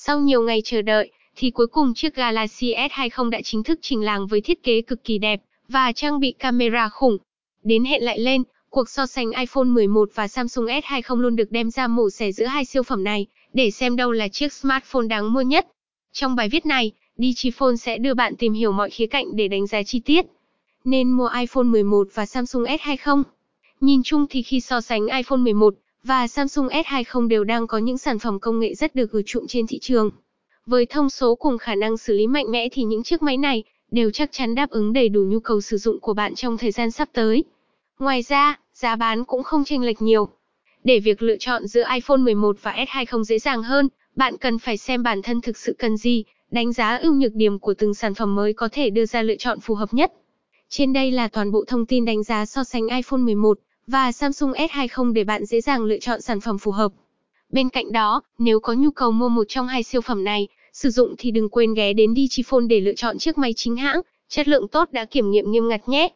Sau nhiều ngày chờ đợi, thì cuối cùng chiếc Galaxy S20 đã chính thức trình làng với thiết kế cực kỳ đẹp và trang bị camera khủng. Đến hẹn lại lên, cuộc so sánh iPhone 11 và Samsung S20 luôn được đem ra mổ xẻ giữa hai siêu phẩm này, để xem đâu là chiếc smartphone đáng mua nhất. Trong bài viết này, Digiphone sẽ đưa bạn tìm hiểu mọi khía cạnh để đánh giá chi tiết. Nên mua iPhone 11 và Samsung S20. Nhìn chung thì khi so sánh iPhone 11 và Samsung S20 đều đang có những sản phẩm công nghệ rất được ưa chuộng trên thị trường. Với thông số cùng khả năng xử lý mạnh mẽ thì những chiếc máy này đều chắc chắn đáp ứng đầy đủ nhu cầu sử dụng của bạn trong thời gian sắp tới. Ngoài ra, giá bán cũng không chênh lệch nhiều. Để việc lựa chọn giữa iPhone 11 và S20 dễ dàng hơn, bạn cần phải xem bản thân thực sự cần gì, đánh giá ưu nhược điểm của từng sản phẩm mới có thể đưa ra lựa chọn phù hợp nhất. Trên đây là toàn bộ thông tin đánh giá so sánh iPhone 11 và Samsung S20 để bạn dễ dàng lựa chọn sản phẩm phù hợp. Bên cạnh đó, nếu có nhu cầu mua một trong hai siêu phẩm này, sử dụng thì đừng quên ghé đến Digiphone để lựa chọn chiếc máy chính hãng, chất lượng tốt đã kiểm nghiệm nghiêm ngặt nhé.